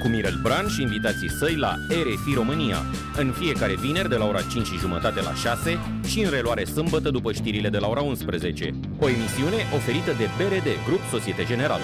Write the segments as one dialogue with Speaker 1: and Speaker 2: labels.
Speaker 1: Cu Mirel Bran și invitații săi la RFI România, în fiecare vineri de la ora 5 și jumătate la 6 și în reluare sâmbătă după știrile de la ora 11. O emisiune oferită de BRD, Grup Societe Generală.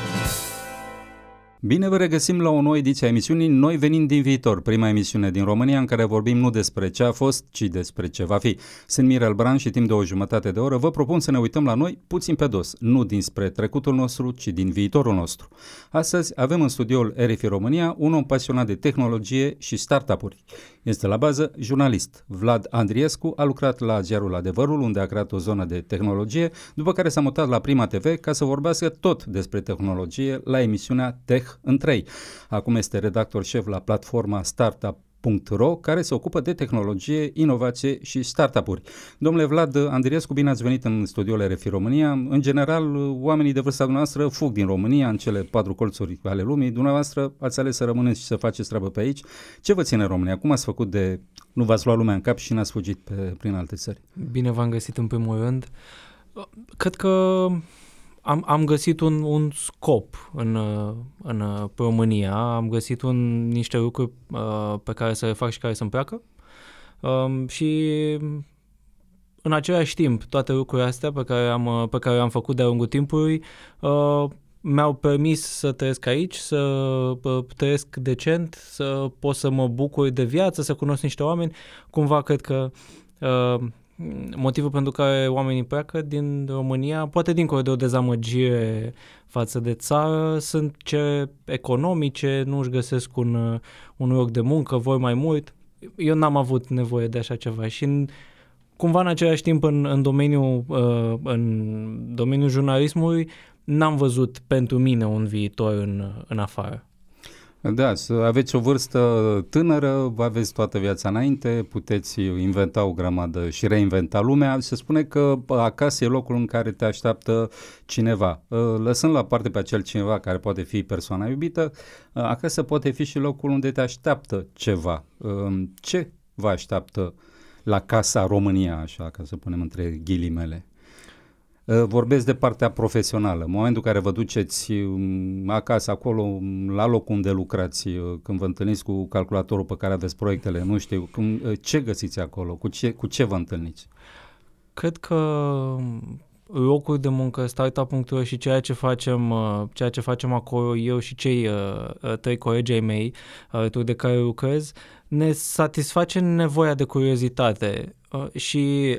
Speaker 2: Bine vă regăsim la o nouă ediție a emisiunii Noi venim din viitor, prima emisiune din România în care vorbim nu despre ce a fost, ci despre ce va fi. Sunt Mirel Bran și timp de o jumătate de oră vă propun să ne uităm la noi puțin pe dos, nu dinspre trecutul nostru, ci din viitorul nostru. Astăzi avem în studioul RFI România un om pasionat de tehnologie și startup-uri. Este la bază jurnalist. Vlad Andriescu a lucrat la ziarul Adevărul, unde a creat o zonă de tehnologie, după care s-a mutat la Prima TV ca să vorbească tot despre tehnologie la emisiunea Tech în 3. Acum este redactor șef la platforma Startup ro care se ocupă de tehnologie, inovație și startup-uri. Domnule Vlad Andriescu, bine ați venit în studioul RFI România. În general, oamenii de vârsta noastră fug din România în cele patru colțuri ale lumii. Dumneavoastră ați ales să rămâneți și să faceți treabă pe aici. Ce vă ține România? Cum ați făcut de... Nu v-ați luat lumea în cap și n-ați fugit pe, prin alte țări?
Speaker 3: Bine v-am găsit în primul rând. Cred că am, am găsit un, un scop în, în România, am găsit un, niște lucruri uh, pe care să le fac și care să-mi placă um, și în același timp toate lucrurile astea pe care am, pe care le-am făcut de-a lungul timpului uh, mi-au permis să trăiesc aici, să uh, trăiesc decent, să pot să mă bucur de viață, să cunosc niște oameni. Cumva cred că uh, motivul pentru care oamenii pleacă din România, poate dincolo de o dezamăgire față de țară, sunt ce economice, nu își găsesc un, un loc de muncă, voi mai mult. Eu n-am avut nevoie de așa ceva și în, cumva în același timp în, în, domeniul, uh, în domeniul jurnalismului n-am văzut pentru mine un viitor în, în afară.
Speaker 2: Da, să aveți o vârstă tânără, aveți toată viața înainte, puteți inventa o grămadă și reinventa lumea. Se spune că acasă e locul în care te așteaptă cineva. Ă, lăsând la parte pe acel cineva care poate fi persoana iubită, ă, acasă poate fi și locul unde te așteaptă ceva. Ă, ce vă așteaptă la Casa România, așa, ca să punem între ghilimele? Uh, vorbesc de partea profesională. În momentul în care vă duceți um, acasă, acolo, la locul unde lucrați, uh, când vă întâlniți cu calculatorul pe care aveți proiectele, nu știu, cum, uh, ce găsiți acolo, cu ce, cu ce vă întâlniți?
Speaker 3: Cred că locul de muncă, startup.ro și ceea ce facem, ceea ce facem acolo eu și cei trei colegi ai mei tu de care lucrez, ne satisface nevoia de curiozitate și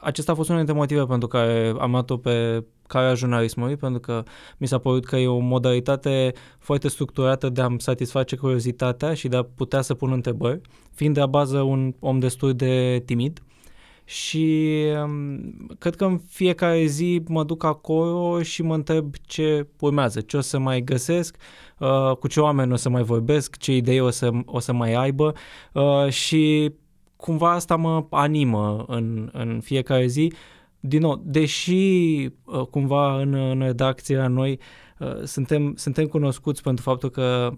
Speaker 3: acesta a fost unul dintre motive pentru care am luat-o pe calea jurnalismului, pentru că mi s-a părut că e o modalitate foarte structurată de a-mi satisface curiozitatea și de a putea să pun întrebări, fiind de la bază un om destul de timid. Și um, cred că în fiecare zi mă duc acolo și mă întreb ce urmează, ce o să mai găsesc, uh, cu ce oameni o să mai vorbesc, ce idei o să, o să mai aibă uh, și cumva asta mă animă în, în fiecare zi. Din nou, deși uh, cumva în, în redacția noi uh, suntem, suntem cunoscuți pentru faptul că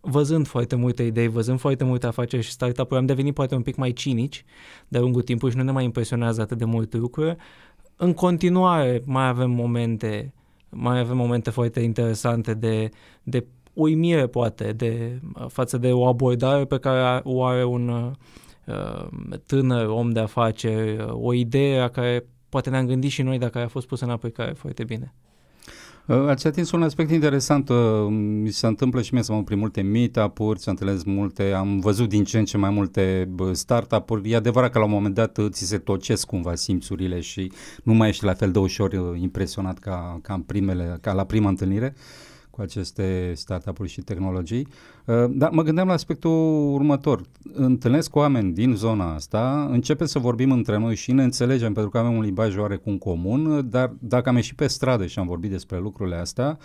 Speaker 3: văzând foarte multe idei, văzând foarte multe afaceri și startup-uri, am devenit poate un pic mai cinici de-a lungul timpului și nu ne mai impresionează atât de multe lucruri. În continuare mai avem momente mai avem momente foarte interesante de, de uimire poate de, față de o abordare pe care o are un, Uh, tânăr om de afaceri, uh, o idee la care poate ne-am gândit și noi dacă a fost pusă în aplicare foarte bine.
Speaker 2: Uh, ați atins un aspect interesant, mi se întâmplă și mie să mă prin multe meetup-uri, să întâlnesc multe, am văzut din ce în ce mai multe startup-uri, e adevărat că la un moment dat ți se tocesc cumva simțurile și nu mai ești la fel de ușor impresionat ca, ca, în primele, ca la prima întâlnire. Uh, cu aceste startup-uri și tehnologii. Uh, dar mă gândeam la aspectul următor. Întâlnesc cu oameni din zona asta, începem să vorbim între noi și ne înțelegem pentru că avem un limbaj oarecum comun, dar dacă am ieșit pe stradă și am vorbit despre lucrurile astea,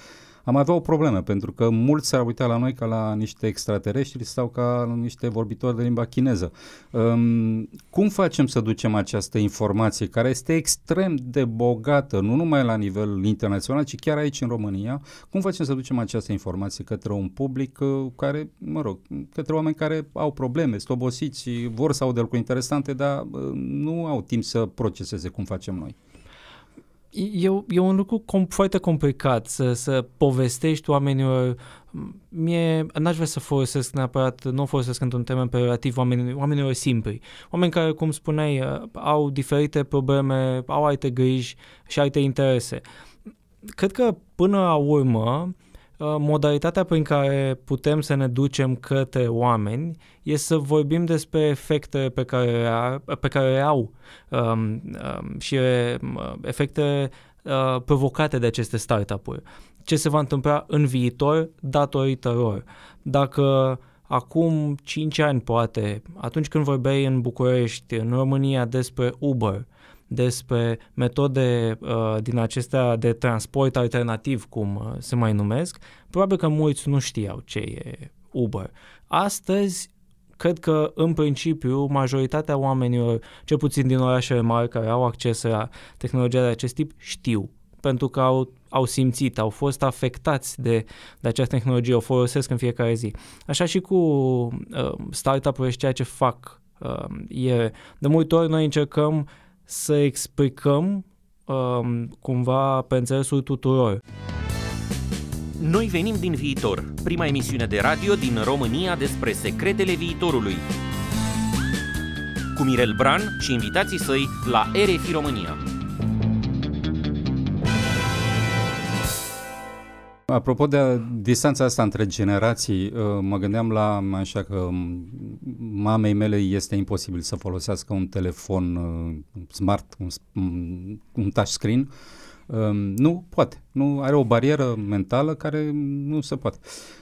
Speaker 2: am avea o problemă, pentru că mulți s-ar uita la noi ca la niște extraterestri sau ca la niște vorbitori de limba chineză. Um, cum facem să ducem această informație, care este extrem de bogată, nu numai la nivel internațional, ci chiar aici în România, cum facem să ducem această informație către un public uh, care, mă rog, către oameni care au probleme, sunt obosiți, vor să audă lucruri interesante, dar uh, nu au timp să proceseze cum facem noi
Speaker 3: e, e un lucru com, foarte complicat să, să povestești oamenilor. Mie n-aș vrea să folosesc neapărat, nu folosesc într-un termen relativ oamenilor, oamenilor simpli. Oameni care, cum spuneai, uh, au diferite probleme, au alte griji și alte interese. Cred că până la urmă, Uh, modalitatea prin care putem să ne ducem către oameni e să vorbim despre efecte pe care, pe care le au um, um, și uh, efecte uh, provocate de aceste startup-uri. Ce se va întâmpla în viitor datorită lor. Dacă acum 5 ani, poate, atunci când vorbeai în București, în România, despre Uber, uh, despre metode uh, din acestea de transport alternativ, cum uh, se mai numesc, probabil că mulți nu știau ce e Uber. Astăzi, cred că în principiu majoritatea oamenilor, cel puțin din orașele mari care au acces la tehnologia de acest tip, știu pentru că au, au simțit, au fost afectați de, de această tehnologie, o folosesc în fiecare zi. Așa și cu uh, startup-urile și ceea ce fac. Uh, e, de multe ori noi încercăm să explicăm um, cumva pe înțelesul tuturor.
Speaker 1: Noi venim din viitor, prima emisiune de radio din România despre secretele viitorului. Cu Mirel Bran și invitații săi la RFI România.
Speaker 2: Apropo de distanța asta între generații, uh, mă gândeam la așa că mamei mele este imposibil să folosească un telefon uh, smart, un, un touchscreen. Um, nu poate. Nu are o barieră mentală care nu se poate.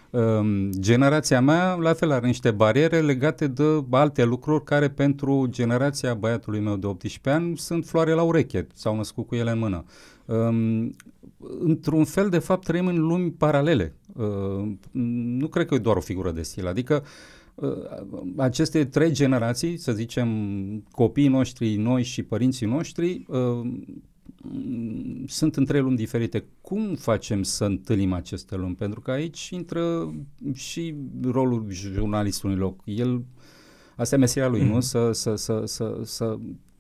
Speaker 2: Um, generația mea, la fel, are niște bariere legate de alte lucruri care pentru generația băiatului meu de 18 ani sunt floare la ureche, s-au născut cu ele în mână. Um, într-un fel, de fapt, trăim în lumi paralele. Uh, nu cred că e doar o figură de stil. Adică uh, aceste trei generații, să zicem, copiii noștri, noi și părinții noștri, uh, sunt în trei lumi diferite. Cum facem să întâlnim aceste lumi? Pentru că aici intră și rolul jurnalistului în loc. El, asta e meseria lui, mm. nu? Să, să, să, să, să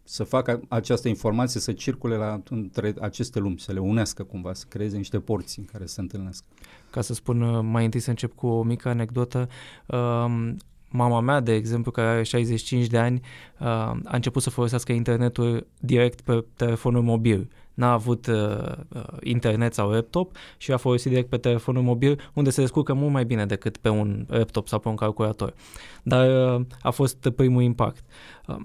Speaker 2: să facă această informație să circule la, între aceste lumi, să le unească cumva, să creeze niște porții în care se întâlnesc.
Speaker 3: Ca să spun uh, mai întâi să încep cu o mică anecdotă, uh, mama mea, de exemplu, care are 65 de ani, uh, a început să folosească internetul direct pe telefonul mobil. N-a avut uh, uh, internet sau laptop și a folosit direct pe telefonul mobil, unde se descurcă mult mai bine decât pe un laptop sau pe un calculator. Dar uh, a fost primul impact. Uh,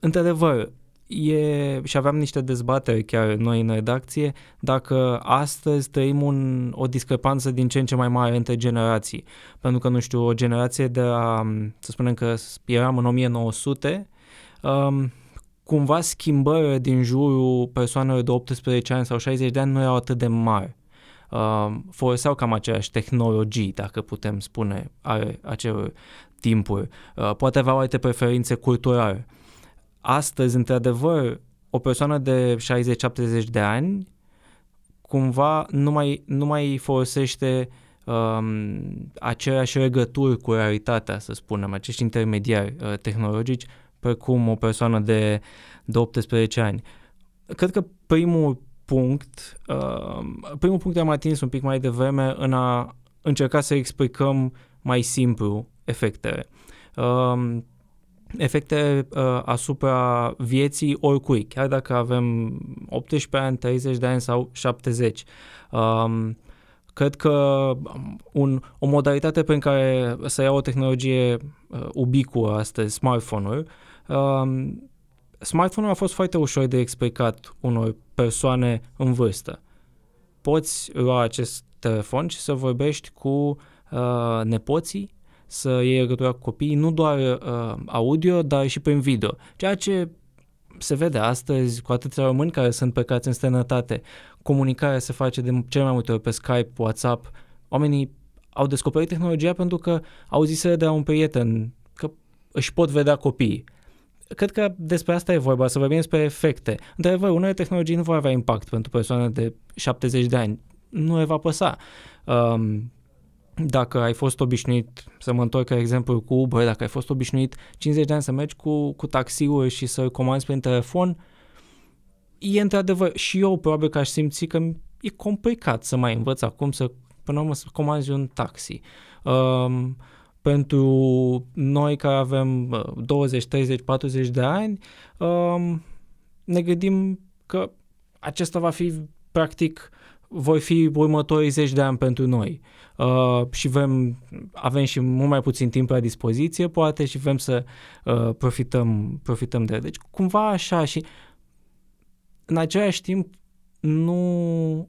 Speaker 3: într-adevăr, e, și aveam niște dezbateri chiar noi în redacție, dacă astăzi trăim un, o discrepanță din ce în ce mai mare între generații. Pentru că, nu știu, o generație de la, să spunem că eram în 1900, um, cumva schimbările din jurul persoanelor de 18 ani sau 60 de ani nu erau atât de mari. Uh, foloseau cam aceleași tehnologii, dacă putem spune, ale acelor timpuri. Uh, poate aveau alte preferințe culturale astăzi, într-adevăr, o persoană de 60-70 de ani cumva nu mai, nu mai folosește um, aceleași legături cu realitatea, să spunem, acești intermediari uh, tehnologici, precum o persoană de, de 18 ani. Cred că primul punct, uh, primul punct am atins un pic mai devreme în a încerca să explicăm mai simplu efectele. Uh, efecte uh, asupra vieții oricui, chiar dacă avem 18 ani, 30 de ani sau 70. Um, cred că un, o modalitate prin care să ia o tehnologie uh, ubicuă astăzi, smartphone-ul, um, smartphone-ul a fost foarte ușor de explicat unor persoane în vârstă. Poți lua acest telefon și să vorbești cu uh, nepoții să iei legătura cu copiii, nu doar uh, audio, dar și prin video. Ceea ce se vede astăzi cu atâția români care sunt plecați în străinătate. Comunicarea se face de cel mai multe ori pe Skype, WhatsApp Oamenii au descoperit tehnologia pentru că au zis de la un prieten că își pot vedea copiii. Cred că despre asta e vorba, să vorbim despre efecte. Într-adevăr, unele tehnologii nu vor avea impact pentru persoane de 70 de ani. Nu le va păsa. Um, dacă ai fost obișnuit, să mă întorc ca exemplu cu Uber, dacă ai fost obișnuit 50 de ani să mergi cu, cu taxiul și să comanzi prin telefon, e într-adevăr, și eu probabil că aș simți că e complicat să mai învăț acum să, până la urmă, să comanzi un taxi. Um, pentru noi care avem 20, 30, 40 de ani, um, ne gândim că acesta va fi practic voi fi următorii 10 de ani pentru noi uh, și vrem, avem și mult mai puțin timp la dispoziție, poate, și vrem să uh, profităm, profităm de el. Deci, cumva așa și în același timp nu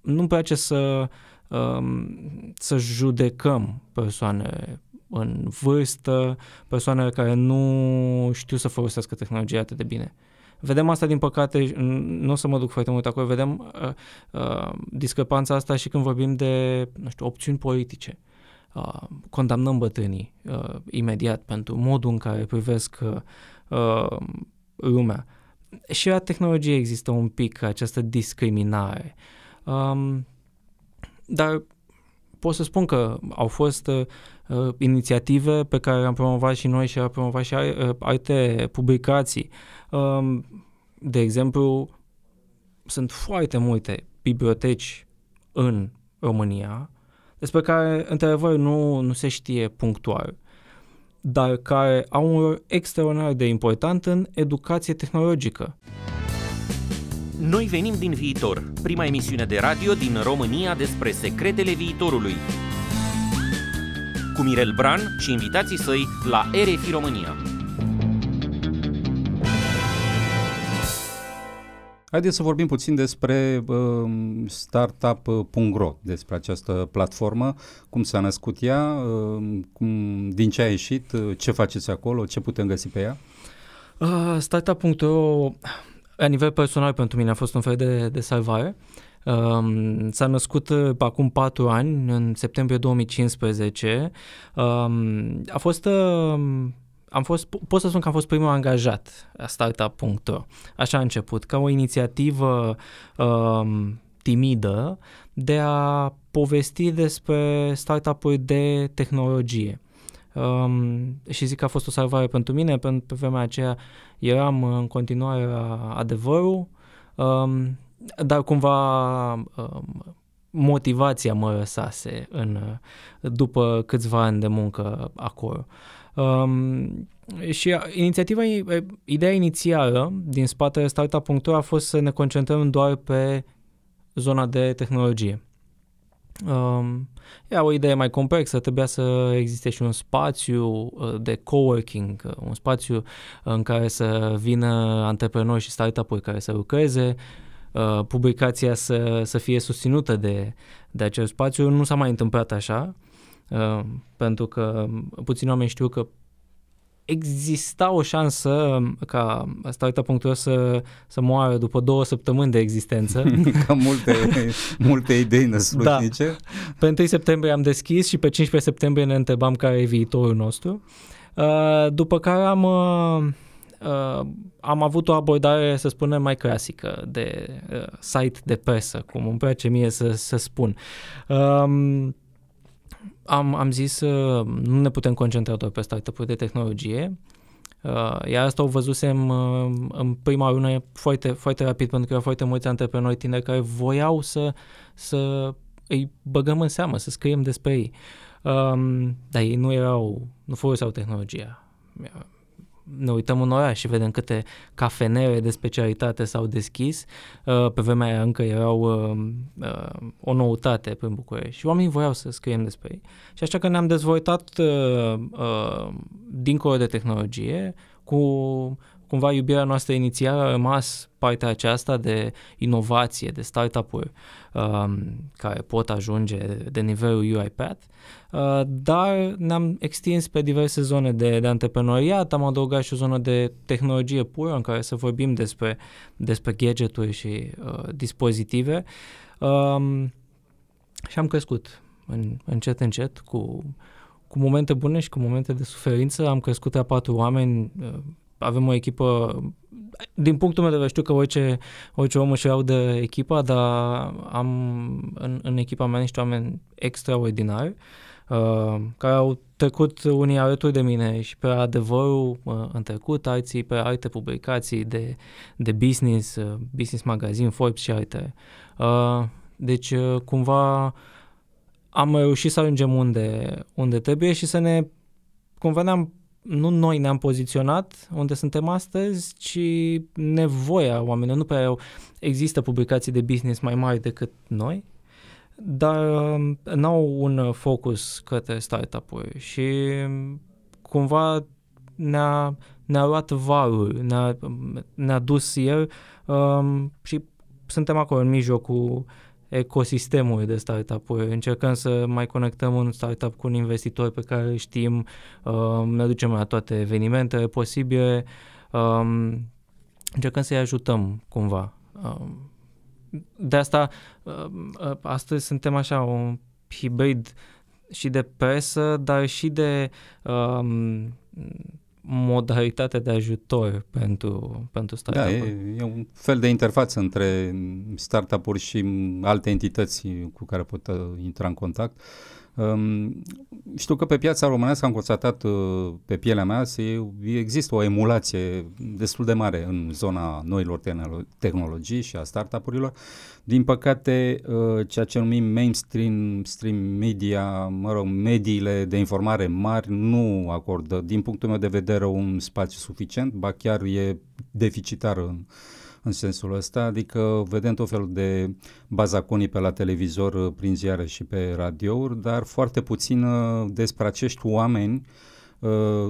Speaker 3: nu-mi place să um, să judecăm persoane în vârstă, persoane care nu știu să folosească tehnologia atât de bine. Vedem asta, din păcate, nu o să mă duc foarte mult acolo, vedem uh, uh, discrepanța asta și când vorbim de, nu știu, opțiuni politice. Uh, condamnăm bătrânii uh, imediat pentru modul în care privesc uh, uh, lumea. Și la tehnologie există un pic această discriminare. Um, dar pot să spun că au fost uh, inițiative pe care le-am promovat și noi și am promovat și uh, alte publicații. Um, de exemplu, sunt foarte multe biblioteci în România despre care, într-adevăr, nu, nu se știe punctual, dar care au un rol extraordinar de important în educație tehnologică.
Speaker 1: Noi venim din viitor, prima emisiune de radio din România despre secretele viitorului. Cu Mirel Bran și invitații săi la RFI România.
Speaker 2: Haideți să vorbim puțin despre uh, startup.ro, despre această platformă, cum s-a născut ea, uh, cum, din ce a ieșit, uh, ce faceți acolo, ce putem găsi pe ea?
Speaker 3: Uh, startup.ro la nivel personal pentru mine a fost un fel de, de salvare. Um, s-a născut uh, acum patru ani, în septembrie 2015. Um, a fost... Uh, am fost, pot să spun că am fost primul angajat la startup.ro. Așa a început, ca o inițiativă um, timidă de a povesti despre startup-uri de tehnologie. Um, și zic că a fost o salvare pentru mine, pentru pe vremea aceea eram în continuare la adevărul, um, dar cumva um, motivația mă lăsase în, după câțiva ani de muncă acolo. Um, și inițiativa, ideea inițială din spatele startup.ro a fost să ne concentrăm doar pe zona de tehnologie. Um, era o idee mai complexă, trebuia să existe și un spațiu uh, de coworking, uh, un spațiu în care să vină antreprenori și startup-uri care să lucreze, uh, publicația să, să fie susținută de, de acel spațiu. Nu s-a mai întâmplat așa, pentru că puțini oameni știu că exista o șansă ca startup.ro să, să moară după două săptămâni de existență.
Speaker 2: ca multe, multe idei năslușnice. Da.
Speaker 3: Pe 1 septembrie am deschis și pe 15 septembrie ne întrebam care e viitorul nostru. Uh, după care am, uh, uh, am avut o abordare, să spunem, mai clasică de site de presă, cum îmi place mie să, să spun. Um, am, am zis uh, nu ne putem concentra doar pe startup-uri de tehnologie, Uh, iar asta o văzusem uh, în prima lună foarte, foarte rapid, pentru că erau foarte mulți antreprenori tineri care voiau să, să îi băgăm în seamă, să scriem despre ei. Um, dar ei nu erau, nu foloseau tehnologia ne uităm în oraș și vedem câte cafenele de specialitate s-au deschis, uh, pe vremea aia încă erau uh, uh, o noutate prin București și oamenii voiau să scriem despre ei. Și așa că ne-am dezvoltat dincolo de tehnologie cu cumva iubirea noastră inițială a rămas partea aceasta de inovație, de startup-uri um, care pot ajunge de nivelul UiPath, uh, dar ne-am extins pe diverse zone de, de antreprenoriat, am adăugat și o zonă de tehnologie pură în care să vorbim despre, despre gadgeturi și uh, dispozitive. Um, și am crescut în, încet, încet, cu, cu momente bune și cu momente de suferință. Am crescut a patru oameni, uh, avem o echipă, din punctul meu de vedere știu că orice, orice om își iau de echipa, dar am în, în echipa mea niște oameni extraordinari uh, care au trecut unii alături de mine și pe adevărul uh, în trecut, alții pe alte publicații de, de business, uh, business magazine, Forbes și alte. Uh, deci, uh, cumva, am reușit să ajungem unde, unde trebuie și să ne, cumva ne-am nu noi ne-am poziționat unde suntem astăzi, ci nevoia oamenilor. Nu prea există publicații de business mai mari decât noi, dar um, n-au un focus către startup-uri și cumva ne-a, ne-a luat valul, ne-a, ne-a dus el um, și suntem acolo în mijlocul ecosistemul de startup-uri. Încercăm să mai conectăm un startup cu un investitor pe care îl știm, um, ne ducem la toate evenimentele posibile, um, încercăm să-i ajutăm cumva. Um, de asta, uh, astăzi suntem așa un hibrid și de presă, dar și de um, modalitate de ajutor pentru, pentru startup
Speaker 2: Da, e, e un fel de interfață între startup-uri și alte entități cu care pot uh, intra în contact. Um, știu că pe piața românească am constatat uh, pe pielea mea se, există o emulație destul de mare în zona noilor tehnologii și a startup-urilor. Din păcate, uh, ceea ce numim mainstream stream media, mă rog, mediile de informare mari nu acordă, din punctul meu de vedere, un spațiu suficient, ba chiar e deficitar în, în sensul ăsta, adică vedem tot felul de bazaconii pe la televizor, uh, prin ziare și pe radiouri, dar foarte puțin uh, despre acești oameni,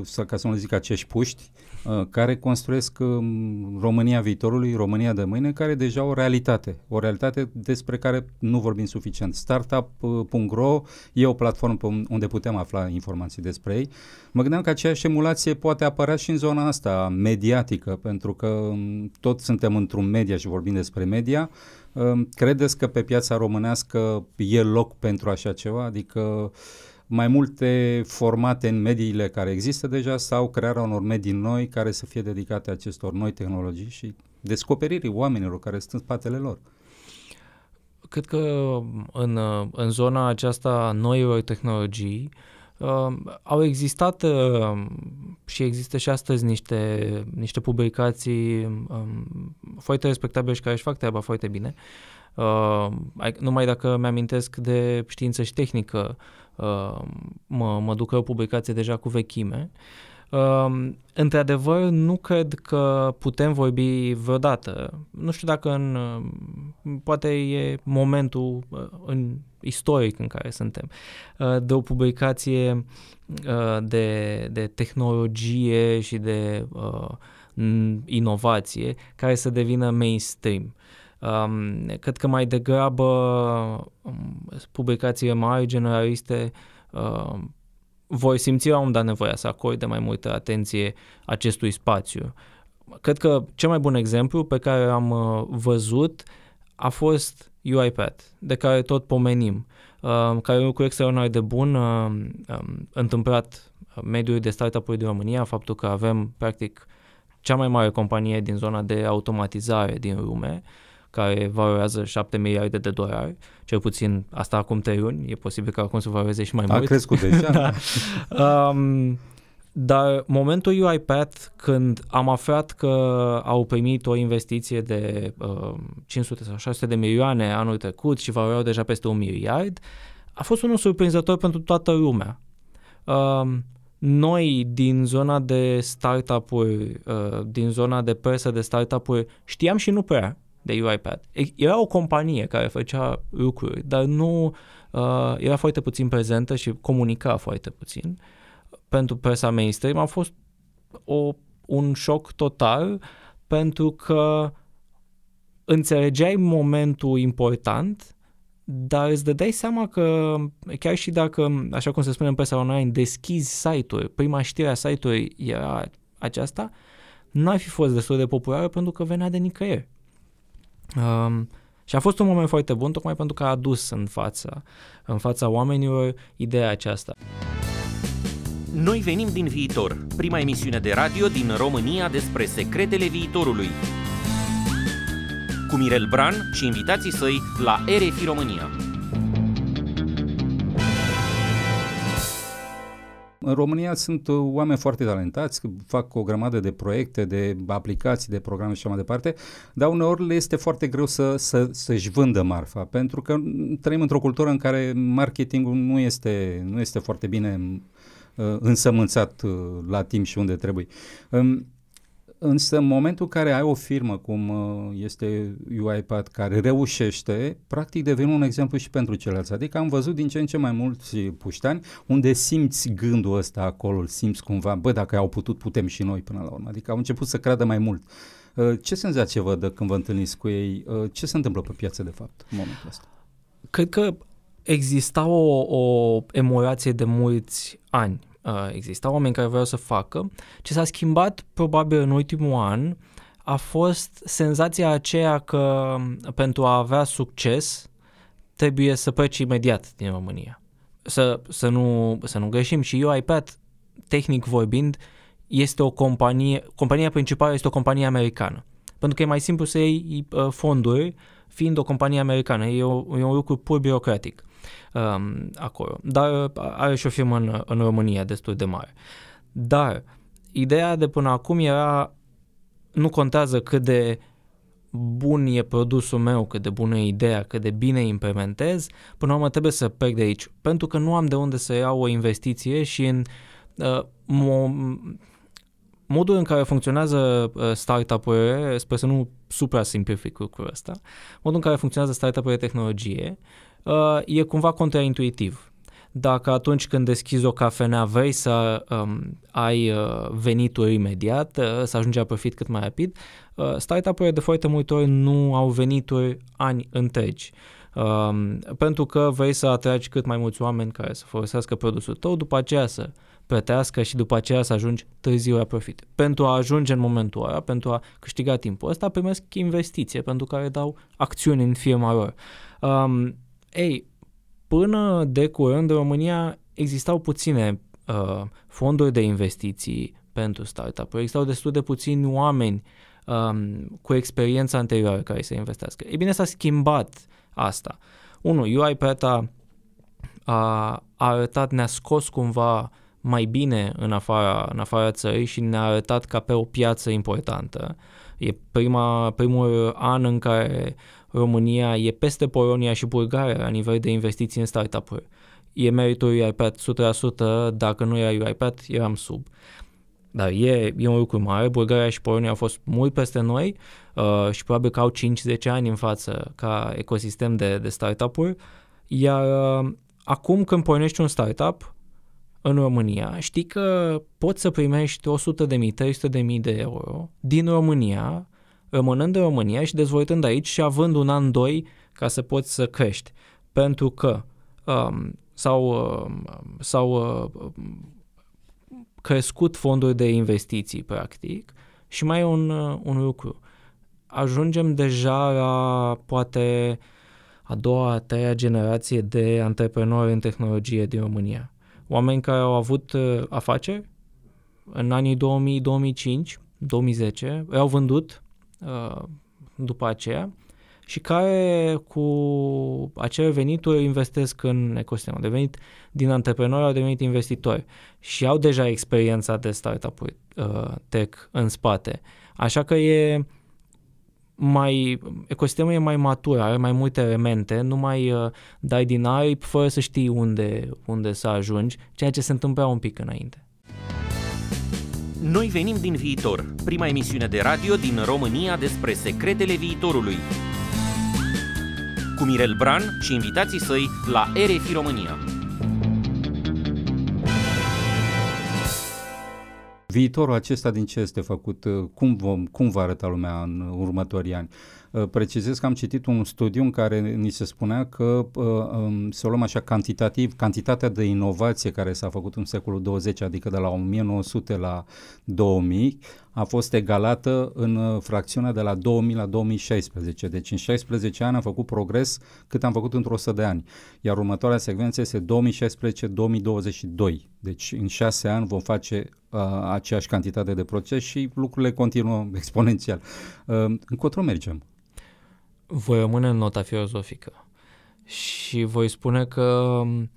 Speaker 2: sau ca să nu zic acești puști, Uh, care construiesc um, România viitorului, România de mâine, care e deja o realitate, o realitate despre care nu vorbim suficient. Startup.ro e o platformă unde putem afla informații despre ei. Mă gândeam că aceeași emulație poate apărea și în zona asta mediatică, pentru că um, tot suntem într-un media și vorbim despre media. Um, credeți că pe piața românească e loc pentru așa ceva? Adică uh, mai multe formate în mediile care există deja sau crearea unor medii noi care să fie dedicate acestor noi tehnologii și descoperirii oamenilor care sunt în spatele lor.
Speaker 3: Cred că în, în zona aceasta noilor tehnologii uh, au existat uh, și există și astăzi niște, niște publicații um, foarte respectabile și care își fac treaba foarte bine. Uh, numai dacă mi-amintesc de știință și tehnică, Uh, mă, mă duc la o publicație deja cu vechime. Uh, într-adevăr, nu cred că putem vorbi vreodată. Nu știu dacă în, uh, poate e momentul uh, în istoric în care suntem, uh, de o publicație uh, de, de tehnologie și de uh, inovație care să devină mainstream. Um, cred că mai degrabă um, publicațiile mari, generaliste, um, voi simți la un dat nevoia să acorde mai multă atenție acestui spațiu. Cred că cel mai bun exemplu pe care am uh, văzut a fost UiPath, de care tot pomenim, uh, care e un lucru extraordinar de bun uh, um, întâmplat mediului de startup-uri din România, faptul că avem, practic, cea mai mare companie din zona de automatizare din lume, uh, care valorează 7 miliarde de dolari, cel puțin asta acum 3 luni, e posibil că acum să valoreze și mai
Speaker 2: A
Speaker 3: mult.
Speaker 2: A crescut deja.
Speaker 3: da. um, dar momentul UiPath, când am aflat că au primit o investiție de uh, 500 sau 600 de milioane anul trecut și valoreau deja peste un miliard, a fost unul surprinzător pentru toată lumea. Uh, noi din zona de startup-uri, uh, din zona de presă de startup-uri, știam și nu prea de UiPath. Era o companie care făcea lucruri, dar nu uh, era foarte puțin prezentă și comunica foarte puțin. Pentru presa mainstream a fost o, un șoc total pentru că înțelegeai momentul important, dar îți dădeai seama că chiar și dacă, așa cum se spune în presa online, deschizi site-uri, prima știre a site-ului era aceasta, n-ar fi fost destul de populară pentru că venea de nicăieri. Um, Și a fost un moment foarte bun tocmai pentru că a adus în fața, în fața oamenilor ideea aceasta.
Speaker 1: Noi venim din viitor, prima emisiune de radio din România despre secretele viitorului. Cu Mirel Bran și invitații săi la RFI România.
Speaker 2: În România sunt uh, oameni foarte talentați, fac o grămadă de proiecte, de aplicații, de programe și așa mai departe, dar uneori le este foarte greu să, să, să-și vândă marfa, pentru că trăim într-o cultură în care marketingul nu este, nu este foarte bine uh, însămânțat uh, la timp și unde trebuie. Um, Însă în momentul în care ai o firmă cum uh, este UiPath care reușește, practic devine un exemplu și pentru ceilalți. Adică am văzut din ce în ce mai mulți puștani unde simți gândul ăsta acolo, îl simți cumva, bă, dacă au putut, putem și noi până la urmă. Adică au început să creadă mai mult. Uh, ce senzație vă dă când vă întâlniți cu ei? Uh, ce se întâmplă pe piață de fapt în momentul ăsta?
Speaker 3: Cred că exista o, o emorație de mulți ani uh, exista oameni care vreau să facă. Ce s-a schimbat probabil în ultimul an a fost senzația aceea că pentru a avea succes trebuie să pleci imediat din România. Să, să, nu, să nu greșim și iPad, tehnic vorbind, este o companie, compania principală este o companie americană. Pentru că e mai simplu să iei uh, fonduri fiind o companie americană. E, o, e un lucru pur birocratic um, acolo. Dar uh, are și o firmă în, în România destul de mare. Dar ideea de până acum era nu contează cât de bun e produsul meu, cât de bună e ideea, cât de bine implementez, până la urmă trebuie să plec de aici, pentru că nu am de unde să iau o investiție și în uh, mo- modul în care funcționează uh, startup-urile, sper să nu supra-simplific lucrul ăsta, modul în care funcționează startup-urile de tehnologie uh, e cumva contraintuitiv. Dacă atunci când deschizi o cafenea vrei să um, ai uh, venituri imediat, uh, să ajungi la profit cât mai rapid, uh, startup-urile de foarte multe ori nu au venituri ani întregi. Um, pentru că vrei să atragi cât mai mulți oameni care să folosească produsul tău, după aceea să plătească și după aceea să ajungi târziu la profit. Pentru a ajunge în momentul ăla, pentru a câștiga timpul ăsta, primesc investiție pentru care dau acțiuni în firma lor. Um, ei, până de curând în România existau puține uh, fonduri de investiții pentru startup-uri, existau destul de puțini oameni um, cu experiență anterioară care să investească. Ei bine, s-a schimbat asta. Unu, UiPath a, a arătat, ne-a scos cumva mai bine în afara, în afara țării și ne-a arătat ca pe o piață importantă. E prima, primul an în care România e peste Polonia și Bulgaria la nivel de investiții în startup-uri. E meritul UiPath 100%, dacă nu era UiPath, eram sub. Dar e, e un lucru mare, Bulgaria și Polonia au fost mult peste noi uh, și probabil că au 5-10 ani în față ca ecosistem de, de startup-uri, iar uh, acum când pornești un startup în România, știi că poți să primești 100 de mii, 300 de mii de euro din România rămânând în România și dezvoltând aici și având un an, doi ca să poți să crești. Pentru că um, s-au, um, s-au uh, crescut fonduri de investiții, practic, și mai e un, uh, un lucru. Ajungem deja la, poate, a doua, a treia generație de antreprenori în tehnologie din România. Oameni care au avut uh, afaceri în anii 2000, 2005, 2010, au vândut Uh, după aceea și care cu acele venituri investesc în ecosistem. Au devenit din antreprenori, au devenit investitori și au deja experiența de startup-uri uh, tech în spate. Așa că e mai, ecosistemul e mai matur, are mai multe elemente, nu mai uh, dai din aripi fără să știi unde, unde să ajungi, ceea ce se întâmpla un pic înainte.
Speaker 1: Noi venim din viitor, prima emisiune de radio din România despre secretele viitorului. Cu Mirel Bran și invitații săi la RFI România.
Speaker 2: Viitorul acesta din ce este făcut? Cum, vom, cum va arăta lumea în următorii ani? Precizez că am citit un studiu în care ni se spunea că um, să o luăm așa cantitativ, cantitatea de inovație care s-a făcut în secolul 20, adică de la 1900 la 2000, a fost egalată în uh, fracțiunea de la 2000 la 2016. Deci în 16 ani am făcut progres cât am făcut într-o 100 de ani. Iar următoarea secvență este 2016-2022. Deci în 6 ani vom face uh, aceeași cantitate de proces și lucrurile continuă exponențial. Uh, încotro mergem?
Speaker 3: Voi rămâne în nota filozofică și voi spune că um,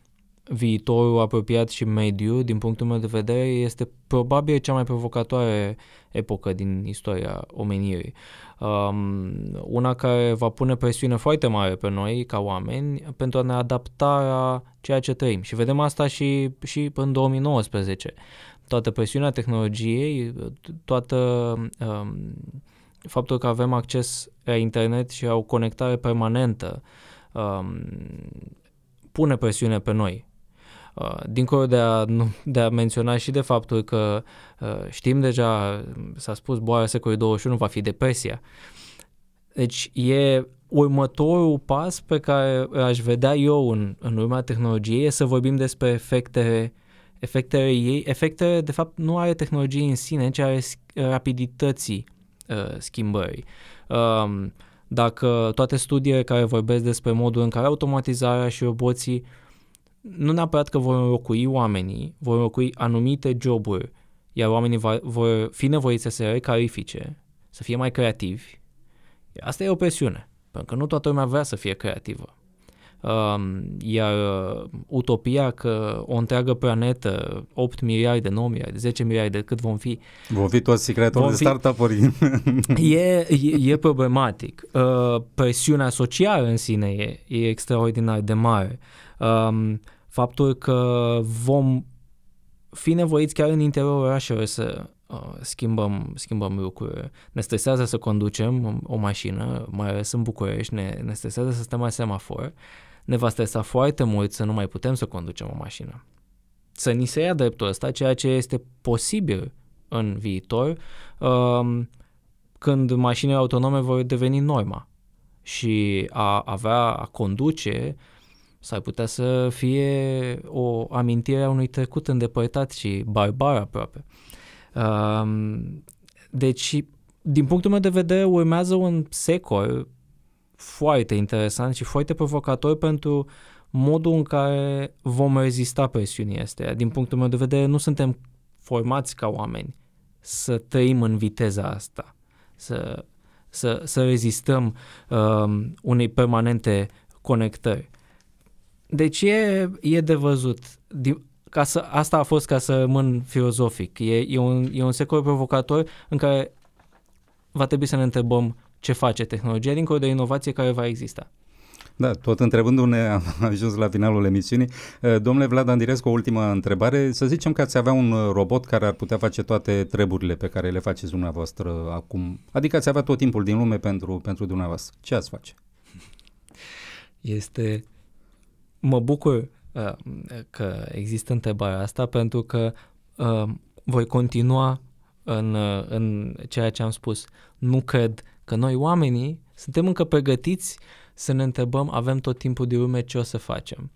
Speaker 3: viitorul apropiat și mediu, din punctul meu de vedere, este probabil cea mai provocatoare epocă din istoria omenirii. Um, una care va pune presiune foarte mare pe noi, ca oameni, pentru a ne adapta la ceea ce trăim. Și vedem asta și, și în 2019. Toată presiunea tehnologiei, toată um, faptul că avem acces la internet și la o conectare permanentă um, pune presiune pe noi. Uh, dincolo de a, de a menționa și de faptul că uh, știm deja, s-a spus, boala secolului 21 va fi depresia. Deci e următorul pas pe care aș vedea eu în, în urma tehnologiei e să vorbim despre efectele efectele ei, efectele de fapt nu are tehnologie în sine, ci are rapidității uh, schimbării. Um, dacă toate studiile care vorbesc despre modul în care automatizarea și roboții nu neapărat că vor înlocui oamenii, vor înlocui anumite joburi, iar oamenii va, vor fi nevoiți să se recalifice, să fie mai creativi. Asta e o presiune, pentru că nu toată lumea vrea să fie creativă. Um, iar uh, utopia că o întreagă planetă, 8 miliarde, 9 miliarde, 10 miliarde, cât vom fi...
Speaker 2: Vom fi toți creatori de startup-uri.
Speaker 3: E, e, e problematic. Uh, presiunea socială în sine e, e extraordinar de mare. Um, faptul că vom fi nevoiți chiar în interiorul orașelor să uh, schimbăm, schimbăm lucruri. Ne stresează să conducem o mașină, mai ales în București, ne, ne stresează să stăm la semafor, ne va stresa foarte mult să nu mai putem să conducem o mașină. Să ni se ia dreptul ăsta, ceea ce este posibil în viitor, uh, când mașinile autonome vor deveni norma și a avea, a conduce S-ar putea să fie o amintire a unui trecut îndepărtat și barbar aproape. Um, deci, din punctul meu de vedere, urmează un secol foarte interesant și foarte provocator pentru modul în care vom rezista presiunii astea. Din punctul meu de vedere, nu suntem formați ca oameni să trăim în viteza asta, să, să, să rezistăm um, unei permanente conectări. Deci e, e de văzut. Ca să, asta a fost ca să rămân filozofic. E, e, un, e un secol provocator în care va trebui să ne întrebăm ce face tehnologia dincolo de inovație care va exista.
Speaker 2: Da, tot întrebându-ne am ajuns la finalul emisiunii. Eh, domnule Vlad Andirescu, o ultimă întrebare. Să zicem că ați avea un eh, robot care ar putea face toate treburile pe care le faceți dumneavoastră acum. Adică ați avea tot timpul din lume pentru, pentru dumneavoastră. Ce ați face?
Speaker 3: Este mă bucur uh, că există întrebarea asta pentru că uh, voi continua în, uh, în ceea ce am spus. Nu cred că noi oamenii suntem încă pregătiți să ne întrebăm, avem tot timpul de lume ce o să facem.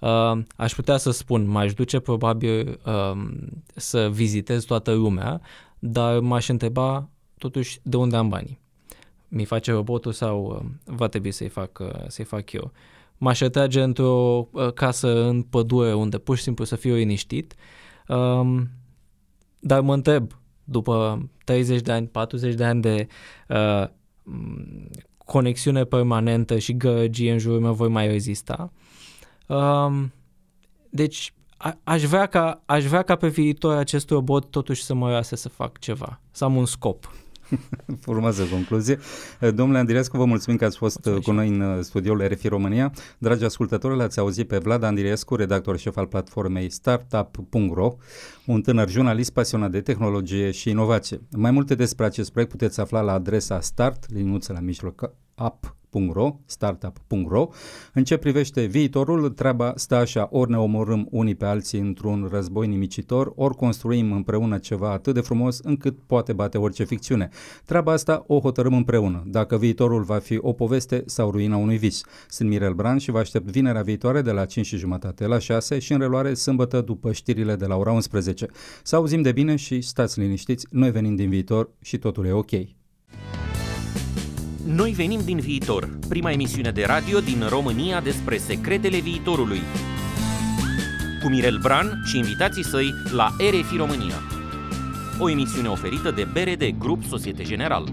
Speaker 3: Uh, aș putea să spun, m-aș duce probabil uh, să vizitez toată lumea, dar m-aș întreba totuși de unde am banii. Mi face robotul sau uh, va trebui să-i fac, uh, să-i fac eu? Uh, m-aș retrage într-o uh, casă în pădure unde pur și simplu să fiu liniștit, um, dar mă întreb, după 30 de ani, 40 de ani de uh, conexiune permanentă și gărăgie în jurul meu, voi mai rezista. Um, deci a, aș, vrea ca, aș vrea ca pe viitor acest robot totuși să mă lase să fac ceva, să am un scop.
Speaker 2: Urmează concluzie. Domnule Andirescu, vă mulțumim că ați fost Mulțumesc. cu noi în uh, studioul RFI România. Dragi ascultători, l-ați auzit pe Vlad Andirescu, redactor șef al platformei startup.ro, un tânăr jurnalist pasionat de tehnologie și inovație. Mai multe despre acest proiect puteți afla la adresa start, liniuță la mijloc, app startup.ro, startup.ro. În ce privește viitorul, treaba stă așa, ori ne omorâm unii pe alții într-un război nimicitor, ori construim împreună ceva atât de frumos încât poate bate orice ficțiune. Treaba asta o hotărâm împreună, dacă viitorul va fi o poveste sau ruina unui vis. Sunt Mirel Bran și vă aștept vinerea viitoare de la 5 și jumătate la 6 și în reluare sâmbătă după știrile de la ora 11. Să auzim de bine și stați liniștiți, noi venim din viitor și totul e ok.
Speaker 1: Noi venim din viitor, prima emisiune de radio din România despre secretele viitorului. Cu Mirel Bran și invitații săi la RFI România. O emisiune oferită de BRD Grup Societe General.